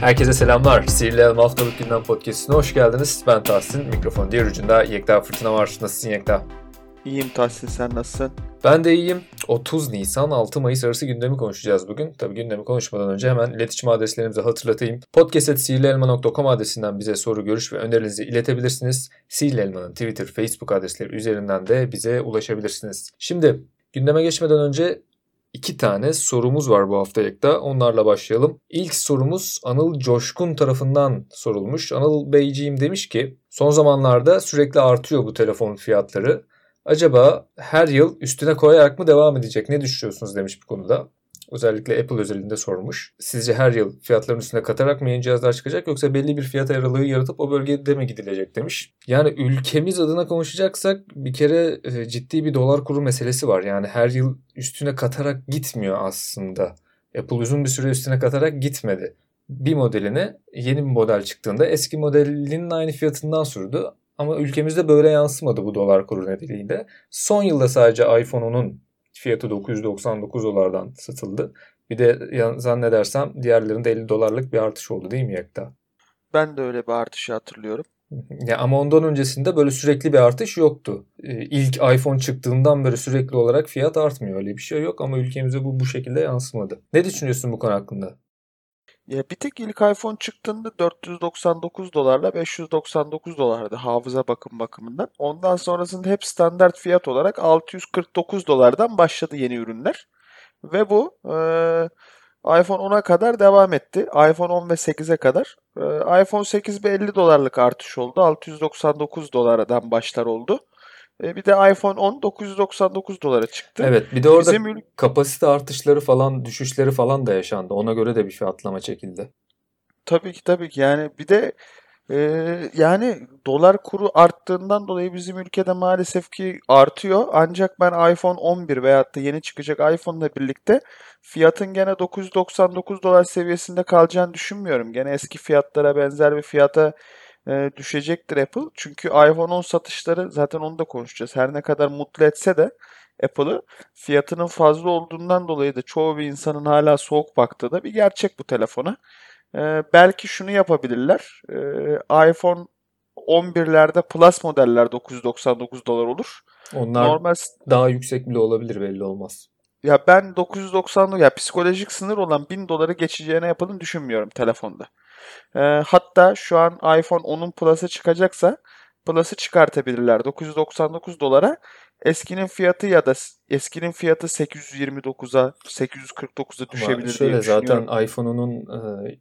Herkese selamlar. Sihirli Elma Haftalık Gündem Podcast'ine hoş geldiniz. Ben Tahsin. Mikrofon diğer ucunda Yekta Fırtına var. Nasılsın Yekta? İyiyim Tahsin sen nasılsın? Ben de iyiyim. 30 Nisan 6 Mayıs arası gündemi konuşacağız bugün. Tabii gündemi konuşmadan önce hemen iletişim adreslerimizi hatırlatayım. podcast.sihirlielma.com adresinden bize soru, görüş ve önerilerinizi iletebilirsiniz. Sihirli Elma'nın Twitter, Facebook adresleri üzerinden de bize ulaşabilirsiniz. Şimdi gündeme geçmeden önce İki tane sorumuz var bu haftalıkta. Onlarla başlayalım. İlk sorumuz Anıl Coşkun tarafından sorulmuş. Anıl Beyciğim demiş ki son zamanlarda sürekli artıyor bu telefon fiyatları. Acaba her yıl üstüne koyarak mı devam edecek? Ne düşünüyorsunuz demiş bu konuda. Özellikle Apple özelinde sormuş. Sizce her yıl fiyatların üstüne katarak mı yeni cihazlar çıkacak yoksa belli bir fiyat aralığı yaratıp o bölgede mi gidilecek demiş. Yani ülkemiz adına konuşacaksak bir kere e, ciddi bir dolar kuru meselesi var. Yani her yıl üstüne katarak gitmiyor aslında. Apple uzun bir süre üstüne katarak gitmedi. Bir modeline yeni bir model çıktığında eski modelinin aynı fiyatından sürdü. Ama ülkemizde böyle yansımadı bu dolar kuru nedeniyle. Son yılda sadece iPhone'un fiyatı 999 dolardan satıldı. Bir de zannedersem diğerlerinde 50 dolarlık bir artış oldu değil mi Yekta? Ben de öyle bir artışı hatırlıyorum. Ya ama ondan öncesinde böyle sürekli bir artış yoktu. Ee, ilk iPhone çıktığından beri sürekli olarak fiyat artmıyor. Öyle bir şey yok ama ülkemize bu bu şekilde yansımadı. Ne düşünüyorsun bu konu hakkında? Ya bir tek ilk iPhone çıktığında 499 dolarla 599 dolardı hafıza bakım bakımından. Ondan sonrasında hep standart fiyat olarak 649 dolardan başladı yeni ürünler. Ve bu e, iPhone 10'a kadar devam etti. iPhone 10 ve 8'e kadar. E, iPhone 8 bir 50 dolarlık artış oldu. 699 dolardan başlar oldu. E, bir de iPhone 10 999 dolara çıktı. Evet bir de orada Bizim... kapasite artışları falan düşüşleri falan da yaşandı. Ona göre de bir fiyatlama çekildi. Tabii ki tabii ki yani bir de e, yani dolar kuru arttığından dolayı bizim ülkede maalesef ki artıyor. Ancak ben iPhone 11 veyahut da yeni çıkacak iPhone ile birlikte fiyatın gene 999 dolar seviyesinde kalacağını düşünmüyorum. Gene eski fiyatlara benzer bir fiyata e, düşecektir Apple. Çünkü iPhone 10 satışları zaten onu da konuşacağız. Her ne kadar mutlu etse de Apple'ı fiyatının fazla olduğundan dolayı da çoğu bir insanın hala soğuk baktığı da bir gerçek bu telefona. E, belki şunu yapabilirler. E, iPhone 11'lerde Plus modeller 999 dolar olur. Onlar Normal... daha yüksek bile olabilir belli olmaz. Ya ben 990 ya psikolojik sınır olan 1000 doları geçeceğine yapalım düşünmüyorum telefonda. E, hatta şu an iPhone 10'un Plus'ı çıkacaksa Plus'ı çıkartabilirler 999 dolara. Eskinin fiyatı ya da eskinin fiyatı 829'a 849'a düşebilir Ama şöyle, diye düşünüyorum. Zaten iPhone'un e,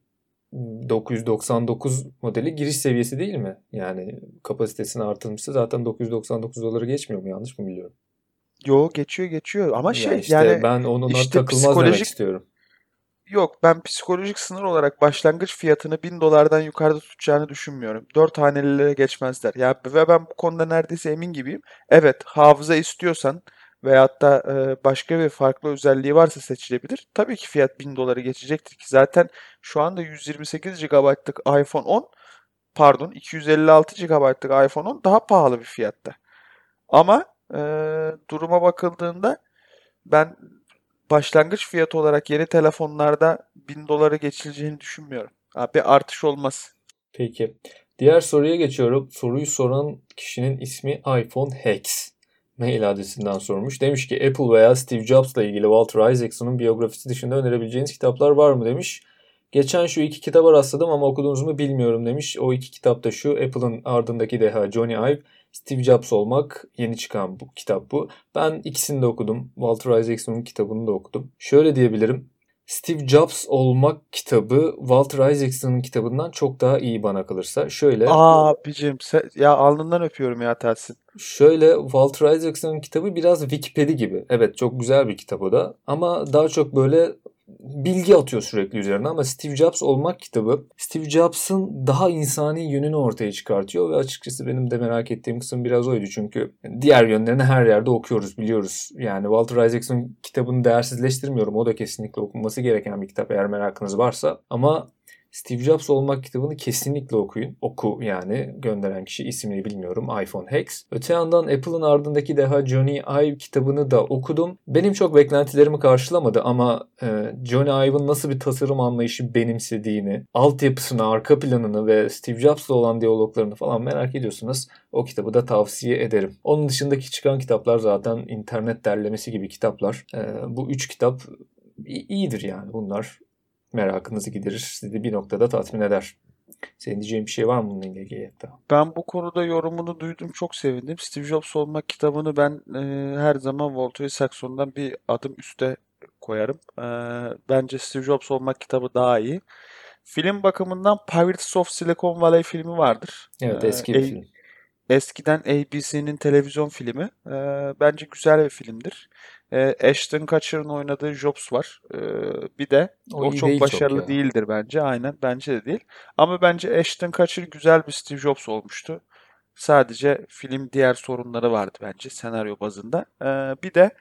999 modeli giriş seviyesi değil mi? Yani kapasitesini artırmışsa zaten 999 doları geçmiyor mu? Yanlış mı biliyorum? Yo geçiyor geçiyor ama şey yani, işte yani ben onunla işte takılmaz psikolojik, demek istiyorum. Yok ben psikolojik sınır olarak başlangıç fiyatını 1000 dolardan yukarıda tutacağını düşünmüyorum. 4 hanelilere geçmezler. Ya ve ben bu konuda neredeyse emin gibiyim. Evet hafıza istiyorsan veyahut da e, başka bir farklı özelliği varsa seçilebilir. Tabii ki fiyat 1000 doları geçecektir ki zaten şu anda 128 GB'lık iPhone 10 pardon 256 GB'lık iPhone 10 daha pahalı bir fiyatta. Ama e, duruma bakıldığında ben başlangıç fiyatı olarak yeni telefonlarda 1000 doları geçileceğini düşünmüyorum. Abi artış olmaz. Peki. Diğer soruya geçiyorum. Soruyu soran kişinin ismi iPhone Hex. Mail adresinden sormuş. Demiş ki Apple veya Steve Jobs'la ilgili Walter Isaacson'un biyografisi dışında önerebileceğiniz kitaplar var mı demiş. Geçen şu iki kitaba rastladım ama okudunuz mu bilmiyorum demiş. O iki kitap da şu Apple'ın ardındaki deha Johnny Ive Steve Jobs olmak yeni çıkan bu kitap bu. Ben ikisini de okudum. Walter Isaacson'un kitabını da okudum. Şöyle diyebilirim. Steve Jobs olmak kitabı Walter Isaacson'un kitabından çok daha iyi bana kalırsa. Şöyle. Aa abicim ya alnından öpüyorum ya Tersin. Şöyle Walter Isaacson'un kitabı biraz Wikipedia gibi. Evet çok güzel bir kitap o da. Ama daha çok böyle bilgi atıyor sürekli üzerine ama Steve Jobs olmak kitabı Steve Jobs'ın daha insani yönünü ortaya çıkartıyor ve açıkçası benim de merak ettiğim kısım biraz oydu çünkü diğer yönlerini her yerde okuyoruz biliyoruz. Yani Walter Isaacson kitabını değersizleştirmiyorum. O da kesinlikle okunması gereken bir kitap eğer merakınız varsa ama Steve Jobs olmak kitabını kesinlikle okuyun. Oku yani gönderen kişi ismini bilmiyorum iPhone Hacks. Öte yandan Apple'ın ardındaki deha Johnny Ive kitabını da okudum. Benim çok beklentilerimi karşılamadı ama e, Johnny Ive'ın nasıl bir tasarım anlayışı benimsediğini, altyapısını, arka planını ve Steve Jobs'la olan diyaloglarını falan merak ediyorsunuz. O kitabı da tavsiye ederim. Onun dışındaki çıkan kitaplar zaten internet derlemesi gibi kitaplar. E, bu üç kitap iyidir yani bunlar merakınızı giderir. Sizi bir noktada tatmin eder. Senin diyeceğin bir şey var mı bununla ilgili hatta? Ben bu konuda yorumunu duydum. Çok sevindim. Steve Jobs olmak kitabını ben e, her zaman Walter Isaacsson'dan bir adım üste koyarım. E, bence Steve Jobs olmak kitabı daha iyi. Film bakımından Pirates of Silicon Valley filmi vardır. Evet eski bir e, film. Eskiden ABC'nin televizyon filmi. E, bence güzel bir filmdir. E, Ashton Kutcher'ın oynadığı Jobs var. E, bir de o, o çok başarılı çok değildir bence. Aynen bence de değil. Ama bence Ashton Kutcher güzel bir Steve Jobs olmuştu. Sadece film diğer sorunları vardı bence senaryo bazında. E, bir de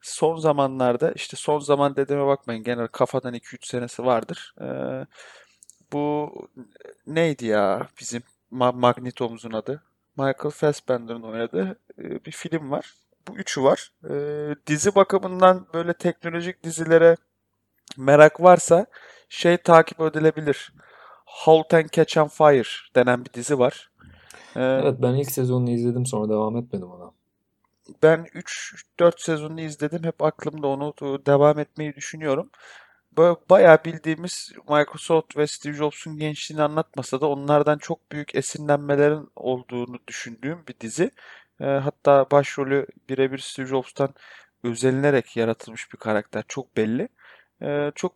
son zamanlarda işte son zaman dediğime bakmayın genel kafadan 2-3 senesi vardır. E, bu neydi ya bizim Magneto'muzun adı? Michael Fassbender'ın oynadığı bir film var. Bu üçü var. dizi bakımından böyle teknolojik dizilere merak varsa şey takip edilebilir. Halt and Catch on Fire denen bir dizi var. evet ben ilk sezonunu izledim sonra devam etmedim ona. Ben 3-4 sezonunu izledim. Hep aklımda onu devam etmeyi düşünüyorum böyle bayağı bildiğimiz Microsoft ve Steve Jobs'un gençliğini anlatmasa da onlardan çok büyük esinlenmelerin olduğunu düşündüğüm bir dizi. E, hatta başrolü birebir Steve Jobs'tan özenilerek yaratılmış bir karakter. Çok belli. E, çok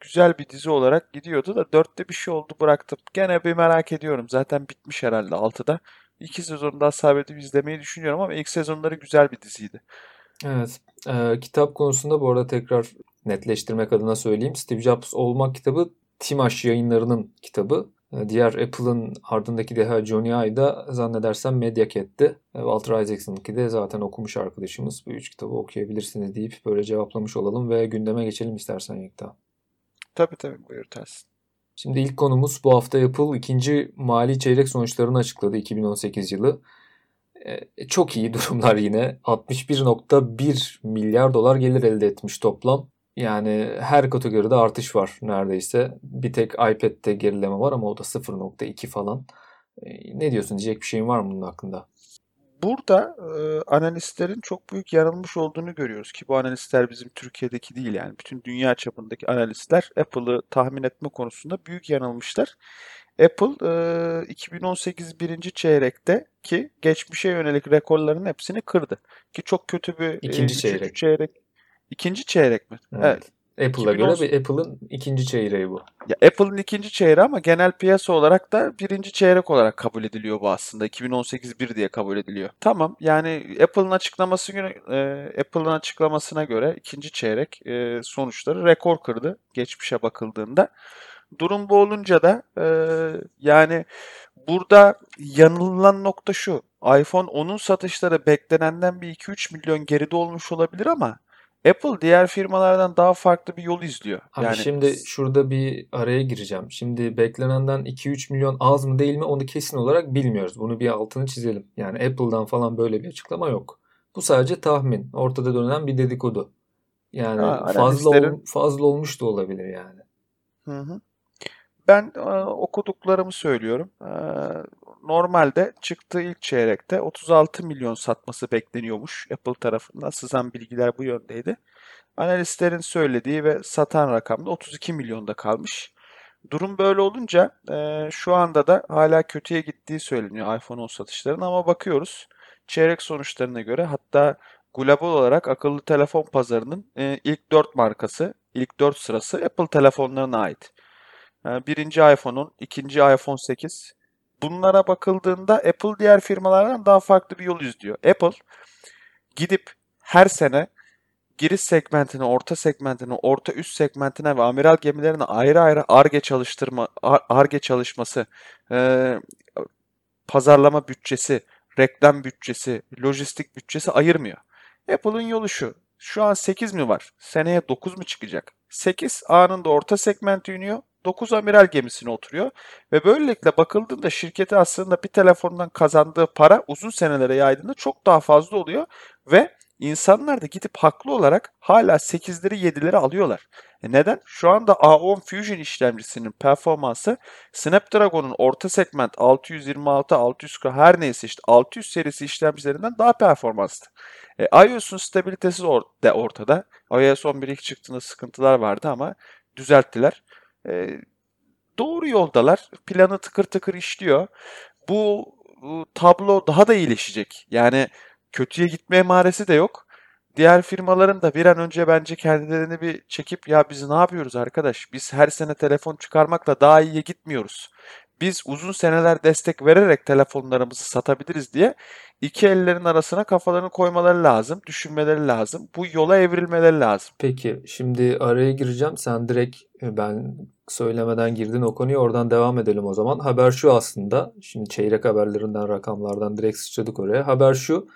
güzel bir dizi olarak gidiyordu da dörtte bir şey oldu bıraktım. Gene bir merak ediyorum. Zaten bitmiş herhalde altıda. İki sezonu daha sabredip izlemeyi düşünüyorum ama ilk sezonları güzel bir diziydi. Evet. E, kitap konusunda bu arada tekrar netleştirmek adına söyleyeyim. Steve Jobs olmak kitabı Timaş yayınlarının kitabı. Ee, diğer Apple'ın ardındaki deha Johnny Ive da zannedersem Mediacat'ti. Ee, Walter Isaacson'ınki de zaten okumuş arkadaşımız. Bu üç kitabı okuyabilirsiniz deyip böyle cevaplamış olalım ve gündeme geçelim istersen Yekta. Tabii tabii buyur Tersin. Şimdi ilk konumuz bu hafta Apple ikinci mali çeyrek sonuçlarını açıkladı 2018 yılı. Ee, çok iyi durumlar yine. 61.1 milyar dolar gelir elde etmiş toplam. Yani her kategoride artış var neredeyse. Bir tek iPad'de gerileme var ama o da 0.2 falan. Ee, ne diyorsun? Diyecek bir şeyin var mı bunun hakkında? Burada e, analistlerin çok büyük yanılmış olduğunu görüyoruz ki bu analistler bizim Türkiye'deki değil yani bütün dünya çapındaki analistler Apple'ı tahmin etme konusunda büyük yanılmışlar. Apple e, 2018 birinci çeyrekte ki geçmişe yönelik rekorların hepsini kırdı. Ki çok kötü bir ikinci e, çeyrek. çeyrek İkinci çeyrek mi? Evet. evet. Apple'a 2010... göre bir Apple'ın ikinci çeyreği bu. Ya Apple'ın ikinci çeyreği ama genel piyasa olarak da birinci çeyrek olarak kabul ediliyor bu aslında. 2018 bir diye kabul ediliyor. Tamam yani Apple'ın açıklaması göre e, Apple'ın açıklamasına göre ikinci çeyrek e, sonuçları rekor kırdı geçmişe bakıldığında. Durum bu olunca da e, yani burada yanılan nokta şu. iPhone 10'un satışları beklenenden bir 2-3 milyon geride olmuş olabilir ama Apple diğer firmalardan daha farklı bir yol izliyor. Abi yani şimdi şurada bir araya gireceğim. Şimdi beklenenden 2-3 milyon az mı değil mi onu kesin olarak bilmiyoruz. Bunu bir altını çizelim. Yani Apple'dan falan böyle bir açıklama yok. Bu sadece tahmin. Ortada dönen bir dedikodu. Yani ha, fazla ol, fazla olmuş da olabilir yani. Hı hı. Ben e, okuduklarımı söylüyorum. E, normalde çıktığı ilk çeyrekte 36 milyon satması bekleniyormuş Apple tarafından. Sızan bilgiler bu yöndeydi. Analistlerin söylediği ve satan rakamda 32 milyonda kalmış. Durum böyle olunca e, şu anda da hala kötüye gittiği söyleniyor iPhone 10 satışlarının ama bakıyoruz çeyrek sonuçlarına göre hatta global olarak akıllı telefon pazarının e, ilk 4 markası, ilk 4 sırası Apple telefonlarına ait. E, birinci iPhone'un, ikinci iPhone 8, bunlara bakıldığında Apple diğer firmalardan daha farklı bir yol izliyor. Apple gidip her sene giriş segmentine, orta segmentine, orta üst segmentine ve amiral gemilerine ayrı ayrı ARGE çalıştırma, ARGE çalışması, e, pazarlama bütçesi, reklam bütçesi, lojistik bütçesi ayırmıyor. Apple'ın yolu şu. Şu an 8 mi var? Seneye 9 mu çıkacak? 8 anında orta segmente iniyor. 9 amiral gemisine oturuyor. Ve böylelikle bakıldığında şirketi aslında bir telefondan kazandığı para uzun senelere yaydığında çok daha fazla oluyor. Ve insanlar da gidip haklı olarak hala 8'leri 7'leri alıyorlar. E neden? Şu anda A10 Fusion işlemcisinin performansı Snapdragon'un orta segment 626, 640 her neyse işte 600 serisi işlemcilerinden daha performanslı. E, iOS'un stabilitesi de ortada. iOS 11 ilk çıktığında sıkıntılar vardı ama düzelttiler. E, doğru yoldalar. Planı tıkır tıkır işliyor. Bu, bu tablo daha da iyileşecek. Yani kötüye gitme emaresi de yok. Diğer firmaların da bir an önce bence kendilerini bir çekip ya biz ne yapıyoruz arkadaş? Biz her sene telefon çıkarmakla daha iyiye gitmiyoruz. Biz uzun seneler destek vererek telefonlarımızı satabiliriz diye iki ellerin arasına kafalarını koymaları lazım, düşünmeleri lazım. Bu yola evrilmeleri lazım. Peki şimdi araya gireceğim. Sen direkt e, ben söylemeden girdin o konuya oradan devam edelim o zaman. Haber şu aslında. Şimdi çeyrek haberlerinden, rakamlardan direkt sıçradık oraya. Haber şu.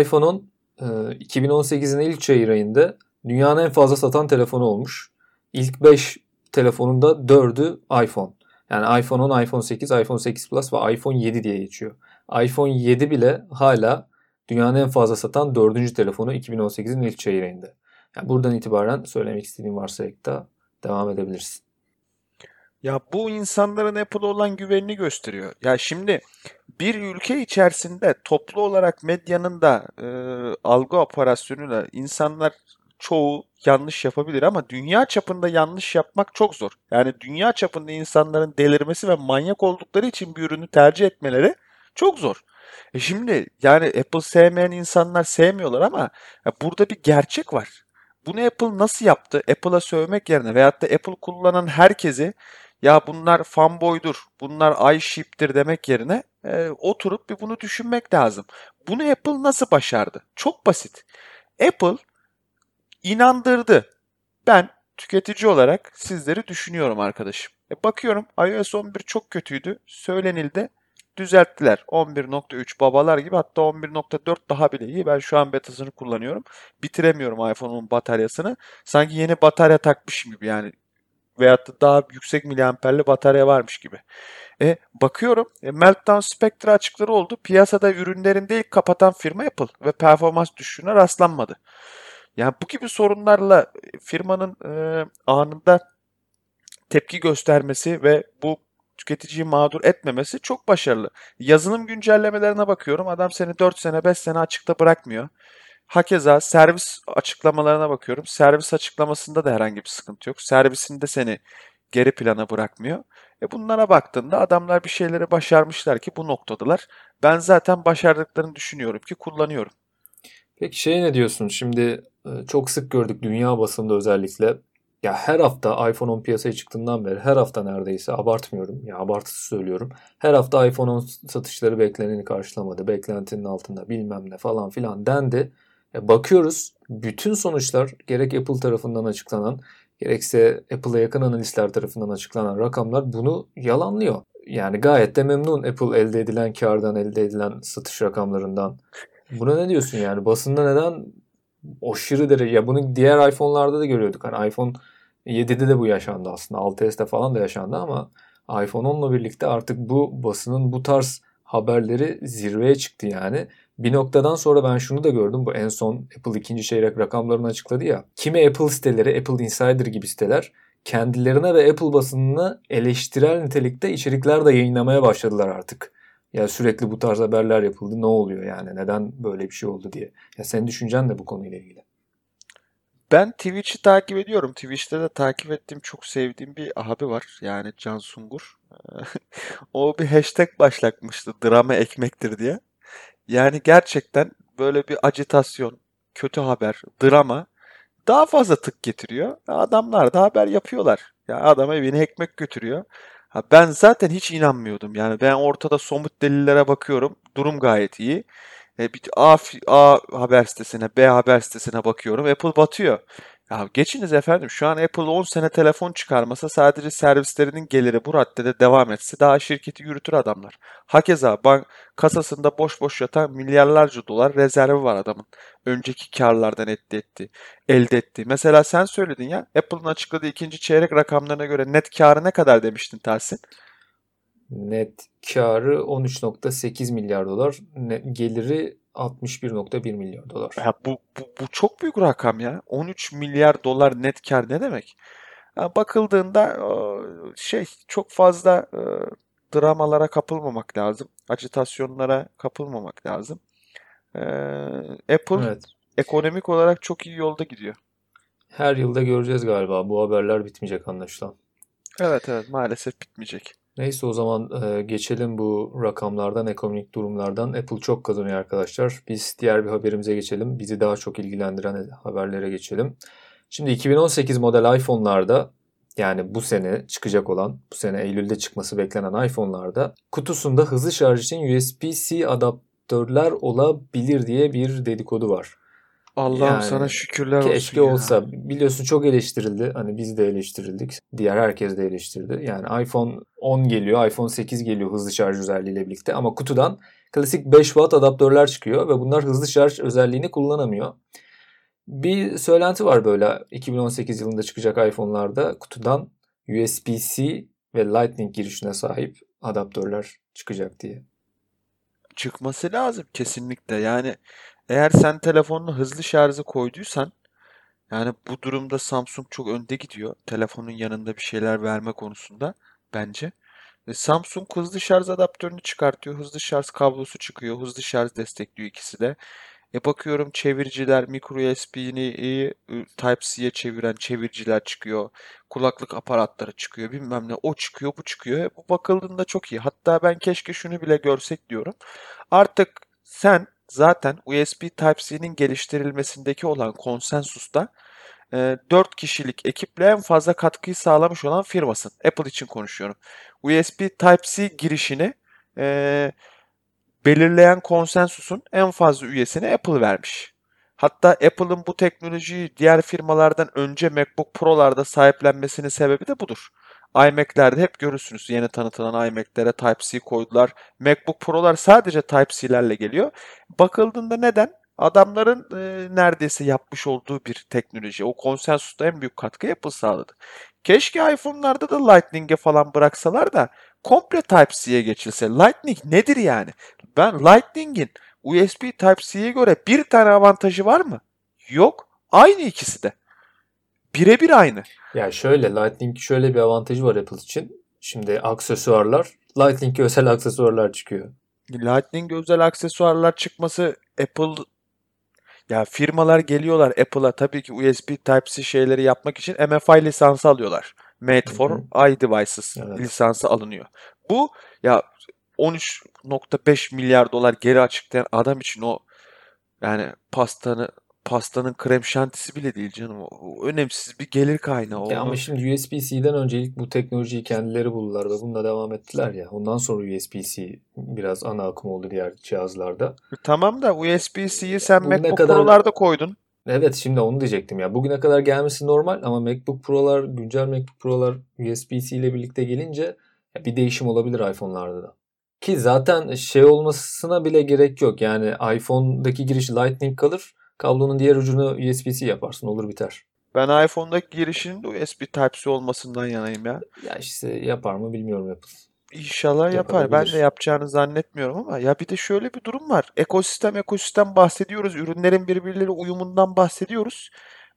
iPhone'un 2018'in e, ilk çeyrek ayında dünyanın en fazla satan telefonu olmuş. İlk 5 telefonunda 4'ü iPhone. Yani iPhone 10, iPhone 8, iPhone 8 Plus ve iPhone 7 diye geçiyor. iPhone 7 bile hala dünyanın en fazla satan 4. telefonu 2018'in ilk çeyreğinde. Yani buradan itibaren söylemek istediğim varsa da devam edebilirsin. Ya bu insanların Apple'a olan güvenini gösteriyor. Ya şimdi bir ülke içerisinde toplu olarak medyanın da e, algı operasyonuyla insanlar çoğu yanlış yapabilir ama dünya çapında yanlış yapmak çok zor. Yani dünya çapında insanların delirmesi ve manyak oldukları için bir ürünü tercih etmeleri çok zor. E şimdi yani Apple sevmeyen insanlar sevmiyorlar ama burada bir gerçek var. Bunu Apple nasıl yaptı? Apple'a sövmek yerine veyahut da Apple kullanan herkesi ya bunlar fanboydur, bunlar iShip'tir demek yerine e, oturup bir bunu düşünmek lazım. Bunu Apple nasıl başardı? Çok basit. Apple inandırdı. Ben tüketici olarak sizleri düşünüyorum arkadaşım. E bakıyorum iOS 11 çok kötüydü. Söylenildi. Düzelttiler. 11.3 babalar gibi hatta 11.4 daha bile iyi. Ben şu an betasını kullanıyorum. Bitiremiyorum iPhone'un bataryasını. Sanki yeni batarya takmışım gibi yani. Veyahut da daha yüksek miliamperli batarya varmış gibi. E, bakıyorum e, Meltdown Spectre açıkları oldu. Piyasada ürünlerinde ilk kapatan firma Apple ve performans düşüşüne rastlanmadı. Yani bu gibi sorunlarla e, firmanın e, anında tepki göstermesi ve bu tüketiciyi mağdur etmemesi çok başarılı. Yazılım güncellemelerine bakıyorum. Adam seni 4 sene 5 sene açıkta bırakmıyor. Hakeza servis açıklamalarına bakıyorum. Servis açıklamasında da herhangi bir sıkıntı yok. Servisinde seni geri plana bırakmıyor. E bunlara baktığında adamlar bir şeyleri başarmışlar ki bu noktadalar. Ben zaten başardıklarını düşünüyorum ki kullanıyorum. Peki şey ne diyorsun? Şimdi e, çok sık gördük dünya basında özellikle. Ya her hafta iPhone 10 piyasaya çıktığından beri her hafta neredeyse abartmıyorum. Ya abartısı söylüyorum. Her hafta iPhone 10 satışları bekleneni karşılamadı. Beklentinin altında bilmem ne falan filan dendi. Ya bakıyoruz bütün sonuçlar gerek Apple tarafından açıklanan gerekse Apple'a yakın analistler tarafından açıklanan rakamlar bunu yalanlıyor. Yani gayet de memnun Apple elde edilen kardan, elde edilen satış rakamlarından. Buna ne diyorsun yani? Basında neden aşırı derece ya bunu diğer iPhone'larda da görüyorduk. Hani iPhone 7'de de bu yaşandı aslında. 6s'te falan da yaşandı ama iPhone 10'la birlikte artık bu basının bu tarz haberleri zirveye çıktı yani. Bir noktadan sonra ben şunu da gördüm. Bu en son Apple ikinci çeyrek rakamlarını açıkladı ya. Kimi Apple siteleri, Apple Insider gibi siteler kendilerine ve Apple basınını eleştirel nitelikte içerikler de yayınlamaya başladılar artık. Ya sürekli bu tarz haberler yapıldı. Ne oluyor yani? Neden böyle bir şey oldu diye. Ya senin düşüncen de bu konuyla ilgili. Ben Twitch'i takip ediyorum. Twitch'te de takip ettiğim çok sevdiğim bir abi var. Yani Can Sungur. o bir hashtag başlatmıştı. Drama ekmektir diye. Yani gerçekten böyle bir acitasyon, kötü haber, drama daha fazla tık getiriyor. Adamlar da haber yapıyorlar. Ya adam evine ekmek götürüyor. Ha, ben zaten hiç inanmıyordum. Yani ben ortada somut delillere bakıyorum. Durum gayet iyi. E, bir A, A haber sitesine, B haber sitesine bakıyorum. Apple batıyor. Ya geçiniz efendim şu an Apple 10 sene telefon çıkarmasa sadece servislerinin geliri bu raddede devam etse daha şirketi yürütür adamlar. Hakeza bank kasasında boş boş yatan milyarlarca dolar rezervi var adamın. Önceki karlardan elde etti, elde etti. Mesela sen söyledin ya Apple'ın açıkladığı ikinci çeyrek rakamlarına göre net karı ne kadar demiştin Tahsin? Net karı 13.8 milyar dolar. Net geliri 61.1 milyar dolar. Ya bu, bu, bu çok büyük rakam ya. 13 milyar dolar net kar ne demek? Ya bakıldığında şey çok fazla dramalara kapılmamak lazım. Acitasyonlara kapılmamak lazım. Apple evet. ekonomik olarak çok iyi yolda gidiyor. Her yılda göreceğiz galiba. Bu haberler bitmeyecek anlaşılan. Evet evet maalesef bitmeyecek. Neyse o zaman e, geçelim bu rakamlardan, ekonomik durumlardan. Apple çok kazanıyor arkadaşlar. Biz diğer bir haberimize geçelim. Bizi daha çok ilgilendiren haberlere geçelim. Şimdi 2018 model iPhone'larda yani bu sene çıkacak olan, bu sene Eylül'de çıkması beklenen iPhone'larda kutusunda hızlı şarj için USB-C adaptörler olabilir diye bir dedikodu var. Allah'ım yani, sana şükürler olsun. Keşke olsa. Biliyorsun çok eleştirildi. Hani biz de eleştirildik. Diğer herkes de eleştirdi. Yani iPhone 10 geliyor, iPhone 8 geliyor hızlı şarj özelliğiyle birlikte. Ama kutudan klasik 5 watt adaptörler çıkıyor ve bunlar hızlı şarj özelliğini kullanamıyor. Bir söylenti var böyle 2018 yılında çıkacak iPhone'larda kutudan USB-C ve Lightning girişine sahip adaptörler çıkacak diye. Çıkması lazım kesinlikle. Yani eğer sen telefonunu hızlı şarjı koyduysan yani bu durumda Samsung çok önde gidiyor. Telefonun yanında bir şeyler verme konusunda bence. E, Samsung hızlı şarj adaptörünü çıkartıyor. Hızlı şarj kablosu çıkıyor. Hızlı şarj destekliyor ikisi de. E bakıyorum çeviriciler micro USB'ni Type-C'ye çeviren çeviriciler çıkıyor. Kulaklık aparatları çıkıyor. Bilmem ne o çıkıyor bu çıkıyor. E, bu bakıldığında çok iyi. Hatta ben keşke şunu bile görsek diyorum. Artık sen zaten USB Type-C'nin geliştirilmesindeki olan konsensusta e, 4 kişilik ekiple en fazla katkıyı sağlamış olan firmasın. Apple için konuşuyorum. USB Type-C girişini e, belirleyen konsensusun en fazla üyesini Apple vermiş. Hatta Apple'ın bu teknolojiyi diğer firmalardan önce MacBook Pro'larda sahiplenmesinin sebebi de budur iMac'lerde hep görürsünüz. Yeni tanıtılan iMac'lere Type-C koydular. MacBook Pro'lar sadece Type-C'lerle geliyor. Bakıldığında neden? Adamların e, neredeyse yapmış olduğu bir teknoloji. O konsensusta en büyük katkı Apple sağladı. Keşke iPhone'larda da Lightning'e falan bıraksalar da komple Type-C'ye geçilse. Lightning nedir yani? Ben Lightning'in USB Type-C'ye göre bir tane avantajı var mı? Yok. Aynı ikisi de. Birebir aynı. Ya şöyle Lightning şöyle bir avantajı var Apple için. Şimdi aksesuarlar Lightning'e özel aksesuarlar çıkıyor. Lightning özel aksesuarlar çıkması Apple ya firmalar geliyorlar Apple'a tabii ki USB Type-C şeyleri yapmak için MFI lisansı alıyorlar. Made for iDevices evet. lisansı alınıyor. Bu ya 13.5 milyar dolar geri açıklayan adam için o yani pastanı pastanın krem şantisi bile değil canım. O önemsiz bir gelir kaynağı. Ya ama şimdi USB-C'den önce ilk bu teknolojiyi kendileri buldular ve bununla devam ettiler ya. Ondan sonra USB-C biraz ana akım oldu diğer cihazlarda. E, tamam da USB-C'yi sen Bugüne MacBook kadar... Pro'larda koydun. Evet şimdi onu diyecektim ya. Bugüne kadar gelmesi normal ama MacBook Pro'lar, güncel MacBook Pro'lar USB-C ile birlikte gelince bir değişim olabilir iPhone'larda da. Ki zaten şey olmasına bile gerek yok. Yani iPhone'daki giriş Lightning kalır. Kablonun diğer ucunu USB-C yaparsın olur biter. Ben iPhone'daki girişinin de USB Type-C olmasından yanayım ya. Ya işte yapar mı bilmiyorum Apple. İnşallah yapar. Ben de yapacağını zannetmiyorum ama ya bir de şöyle bir durum var. Ekosistem ekosistem bahsediyoruz. Ürünlerin birbirleriyle uyumundan bahsediyoruz.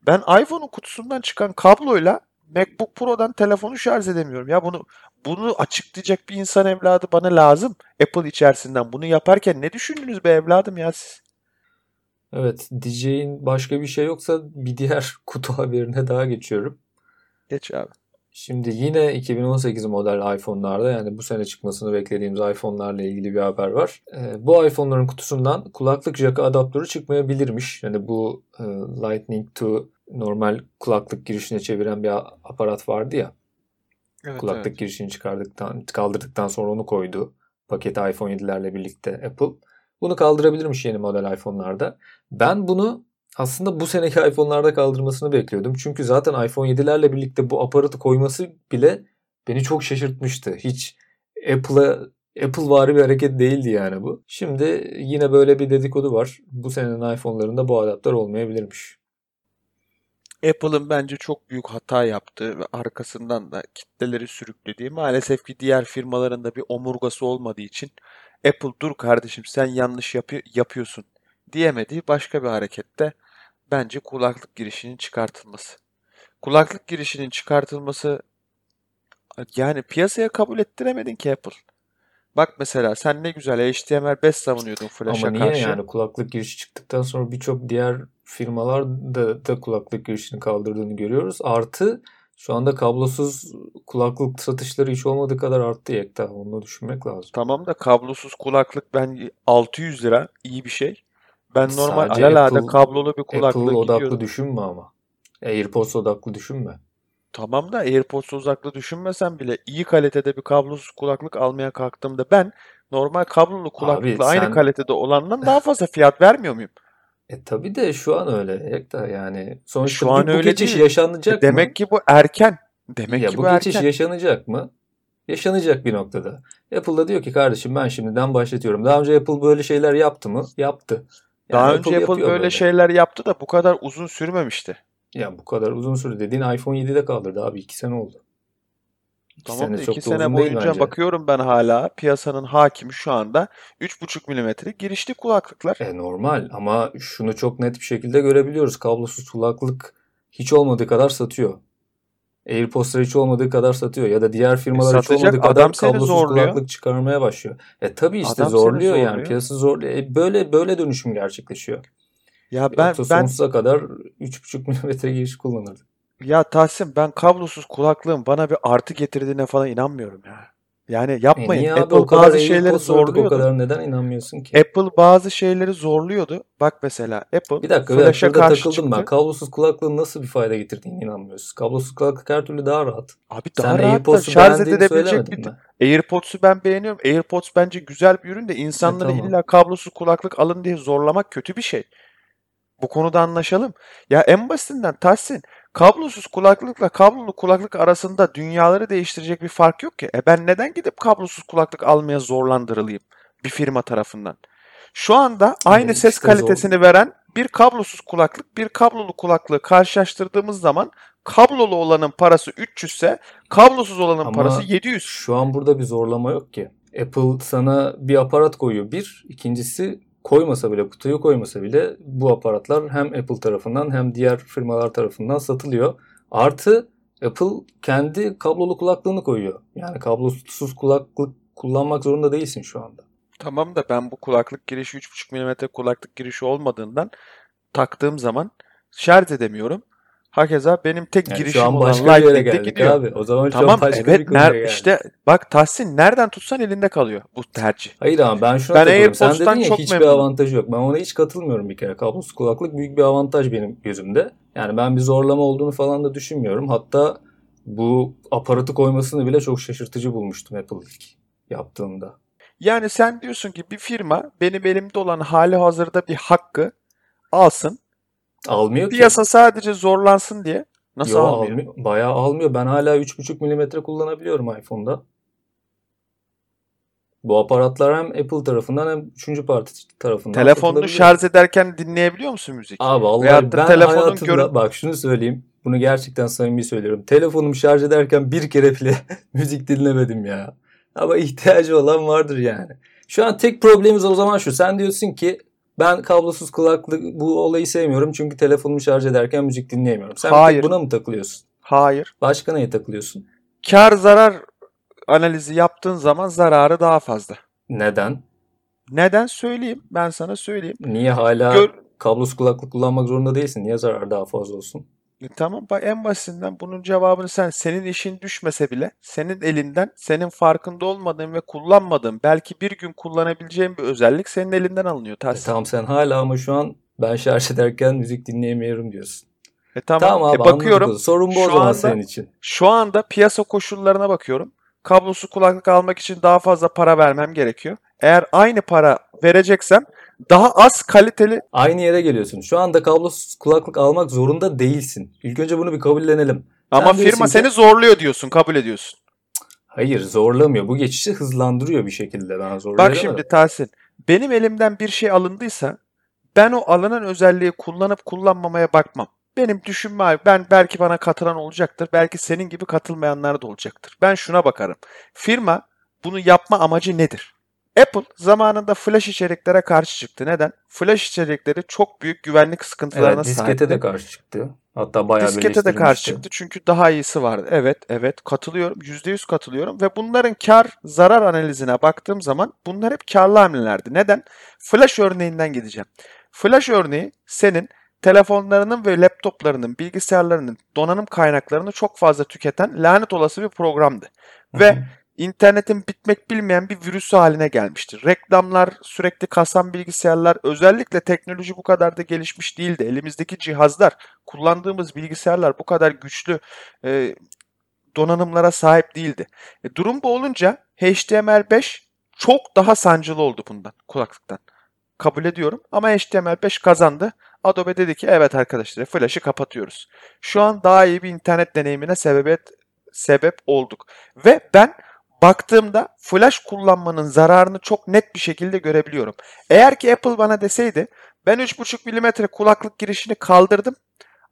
Ben iPhone'un kutusundan çıkan kabloyla MacBook Pro'dan telefonu şarj edemiyorum. Ya bunu bunu açıklayacak bir insan evladı bana lazım. Apple içerisinden bunu yaparken ne düşündünüz be evladım ya siz? Evet, DJ'in başka bir şey yoksa bir diğer kutu haberine daha geçiyorum. Geç abi. Şimdi yine 2018 model iPhone'larda yani bu sene çıkmasını beklediğimiz iPhone'larla ilgili bir haber var. Ee, bu iPhone'ların kutusundan kulaklık jackı adaptörü çıkmayabilirmiş. Yani bu e, Lightning to normal kulaklık girişine çeviren bir aparat vardı ya. Evet, kulaklık evet. girişini çıkardıktan, kaldırdıktan sonra onu koydu. Paket iPhone 7'lerle birlikte Apple. Bunu kaldırabilirmiş yeni model iPhone'larda. Ben bunu Aslında bu seneki iPhone'larda kaldırmasını bekliyordum. Çünkü zaten iPhone 7'lerle birlikte bu aparatı koyması bile beni çok şaşırtmıştı. Hiç Apple'a Apple vari bir hareket değildi yani bu. Şimdi yine böyle bir dedikodu var. Bu senenin iPhone'larında bu adaptör olmayabilirmiş. Apple'ın bence çok büyük hata yaptığı ve arkasından da kitleleri sürüklediği maalesef ki diğer firmaların da bir omurgası olmadığı için Apple dur kardeşim sen yanlış yapı- yapıyorsun diyemediği başka bir harekette bence kulaklık girişinin çıkartılması. Kulaklık girişinin çıkartılması yani piyasaya kabul ettiremedin ki Apple. Bak mesela sen ne güzel HTML5 savunuyordun Flash'a Ama niye karşı. yani kulaklık girişi çıktıktan sonra birçok diğer firmalar da, da kulaklık girişini kaldırdığını görüyoruz. Artı şu anda kablosuz kulaklık satışları hiç olmadığı kadar arttı Yekta. Onu düşünmek lazım. Tamam da kablosuz kulaklık ben 600 lira iyi bir şey. Ben normal Sadece alelade Apple- kablolu bir Apple kulaklık odaklı giyiyorum. düşünme ama. AirPods odaklı düşünme. Tamam da AirPods uzaklı düşünmesen bile iyi kalitede bir kablosuz kulaklık almaya kalktığımda ben normal kablolu kulaklıkla aynı sen- kalitede olandan daha fazla fiyat vermiyor muyum? E tabi de şu an öyle yani. Sonuçta Şu bu, an bu öyle geçiş değil. yaşanacak mı? Demek ki bu erken. Demek ya ki bu bu geçiş erken. yaşanacak mı? Yaşanacak bir noktada. Apple da diyor ki kardeşim ben şimdiden başlatıyorum. Daha önce Apple böyle şeyler yaptı mı? Yaptı. Yani Daha önce Apple böyle şeyler yaptı da bu kadar uzun sürmemişti. Ya bu kadar uzun süre dediğin iPhone 7'de kaldırdı abi. 2 sene oldu. 2 Tamam da sene çok iki da sene uzun değil boyunca bence. bakıyorum ben hala piyasanın hakimi şu anda 3,5 milimetre girişli kulaklıklar. E normal ama şunu çok net bir şekilde görebiliyoruz. Kablosuz kulaklık hiç olmadığı kadar satıyor. AirPods'lar hiç olmadığı kadar satıyor. Ya da diğer firmalar hiç satacak, olmadığı kadar kablosuz zorluyor. kulaklık çıkarmaya başlıyor. E tabii işte Adam seni zorluyor yani. zorluyor. Piyasa zorluyor. E böyle böyle dönüşüm gerçekleşiyor. Ya ben Yoksa ben sonsuza kadar 3.5 milimetre giriş kullanırdı. Ya Tahsin ben kablosuz kulaklığın bana bir artı getirdiğine falan inanmıyorum ya. Yani E yapmayın. niye abi Apple o kadar bazı şeyleri gördük, o zorluyordu. kadar neden inanmıyorsun ki? Apple bazı şeyleri zorluyordu. Bak mesela Apple Bir dakika, bir dakika Flash'a karşı takıldım ben. çıktı. Kablosuz kulaklığın nasıl bir fayda getirdiğine inanmıyorsun. Kablosuz kulaklık her türlü daha rahat. Abi Sen daha rahat da şarj edilebilecek bir mi? AirPods'u ben beğeniyorum. AirPods bence güzel bir ürün de insanları E, tamam. illa kablosuz kulaklık alın diye zorlamak kötü bir şey. Bu konuda anlaşalım. Ya en basitinden Tahsin, kablosuz kulaklıkla kablolu kulaklık arasında dünyaları değiştirecek bir fark yok ki. E ben neden gidip kablosuz kulaklık almaya zorlandırılayım bir firma tarafından? Şu anda aynı E, ses işte zor. kalitesini veren bir kablosuz kulaklık, bir kablolu kulaklığı karşılaştırdığımız zaman kablolu olanın parası 300 ise kablosuz olanın Ama parası 700. Şu an burada bir zorlama yok ki. Apple sana bir aparat koyuyor. Bir. ikincisi koymasa bile, kutuyu koymasa bile bu aparatlar hem Apple tarafından hem diğer firmalar tarafından satılıyor. Artı Apple kendi kablolu kulaklığını koyuyor. Yani kablosuz kulaklık kullanmak zorunda değilsin şu anda. Tamam da ben bu kulaklık girişi 3,5 mm kulaklık girişi olmadığından taktığım zaman şarj edemiyorum. Hakeza benim tek Yani girişim şu an olan başka Lightning'de geldik gidiyor. abi. O zaman şu Tamam an başka evet bir konuya ner geldik. işte bak Tahsin nereden tutsan elinde kalıyor bu tercih. Hayır ama ben şuna Ben takılıyorum. Sen dedin ya çok hiçbir memnunum. avantajı yok. Ben ona hiç katılmıyorum bir kere. Kablosuz kulaklık büyük bir avantaj benim gözümde. Yani ben bir zorlama olduğunu falan da düşünmüyorum. Hatta bu aparatı koymasını bile çok şaşırtıcı bulmuştum Apple ilk yaptığında. Yani sen diyorsun ki bir firma benim elimde olan hali hazırda bir hakkı alsın. Almıyor ki. Piyasa sadece zorlansın diye. Nasıl Yo, almıyor? almıyor. Bayağı almıyor. Ben hala 3.5 milimetre kullanabiliyorum iPhone'da. Bu aparatlar hem Apple tarafından hem üçüncü parti tarafından Telefonunu şarj ederken dinleyebiliyor musun müzik? Abi vallahi Veyahut ben telefonun hayatımda görün- bak şunu söyleyeyim. Bunu gerçekten samimi söylüyorum. Telefonumu şarj ederken bir kere bile müzik dinlemedim ya. Ama ihtiyacı olan vardır yani. Şu an tek problemimiz o zaman şu. Sen diyorsun ki ben kablosuz kulaklık bu olayı sevmiyorum çünkü telefonumu şarj ederken müzik dinleyemiyorum. Sen Hayır. buna mı takılıyorsun? Hayır. Başka neye takılıyorsun? Kar zarar analizi yaptığın zaman zararı daha fazla. Neden? Neden söyleyeyim? Ben sana söyleyeyim. Niye hala Gör, kablosuz kulaklık kullanmak zorunda değilsin? Niye zarar daha fazla olsun? E tamam bak en basitinden bunun cevabını sen senin işin düşmese bile senin elinden senin farkında olmadığın ve kullanmadığın belki bir gün kullanabileceğin bir özellik senin elinden alınıyor E tamam sen hala ama şu an ben şarj ederken müzik dinleyemiyorum diyorsun. E tamam. Tamam abi E bakıyorum anladık. Sorun bu o şu zaman anda- senin için. şu anda piyasa koşullarına bakıyorum. Kablosuz kulaklık almak için daha fazla para vermem gerekiyor. Eğer aynı para vereceksem daha az kaliteli Aynı yere geliyorsun. Şu anda kablosuz kulaklık almak zorunda değilsin. İlk önce bunu bir kabullenelim. ama Sen firma ki- seni zorluyor diyorsun, kabul ediyorsun. Hayır zorlamıyor. Bu geçişi hızlandırıyor bir şekilde. Ben zorlayamadım. Bak şimdi Tahsin, benim elimden bir şey alındıysa ben o alınan özelliği kullanıp kullanmamaya bakmam. Benim düşünme ben belki bana katılan olacaktır. Belki senin gibi katılmayanlar da olacaktır. Ben şuna bakarım. Firma bunu yapma amacı nedir? Apple zamanında flash içeriklere karşı çıktı. Neden? Flash içerikleri çok büyük güvenlik sıkıntılarına Evet, diskete sahipti. de karşı çıktı. Hatta bayağı Diskete de karşı çıktı çünkü daha iyisi vardı. Evet, evet katılıyorum. %100 katılıyorum ve bunların kar zarar analizine baktığım zaman bunlar hep karlı hamlelerdi. Neden? Flash örneğinden gideceğim. Flash örneği senin telefonlarının ve laptoplarının, bilgisayarlarının donanım kaynaklarını çok fazla tüketen lanet olası bir programdı. Ve internetin bitmek bilmeyen bir virüsü haline gelmiştir. Reklamlar, sürekli kasan bilgisayarlar, özellikle teknoloji bu kadar da gelişmiş değildi. Elimizdeki cihazlar, kullandığımız bilgisayarlar bu kadar güçlü e, donanımlara sahip değildi. E, durum bu olunca HTML5 çok daha sancılı oldu bundan, kulaklıktan. Kabul ediyorum ama HTML5 kazandı. Adobe dedi ki evet arkadaşlar flash'ı kapatıyoruz. Şu an daha iyi bir internet deneyimine sebebiyet sebep olduk. Ve ben baktığımda flash kullanmanın zararını çok net bir şekilde görebiliyorum. Eğer ki Apple bana deseydi ben 3.5 mm kulaklık girişini kaldırdım.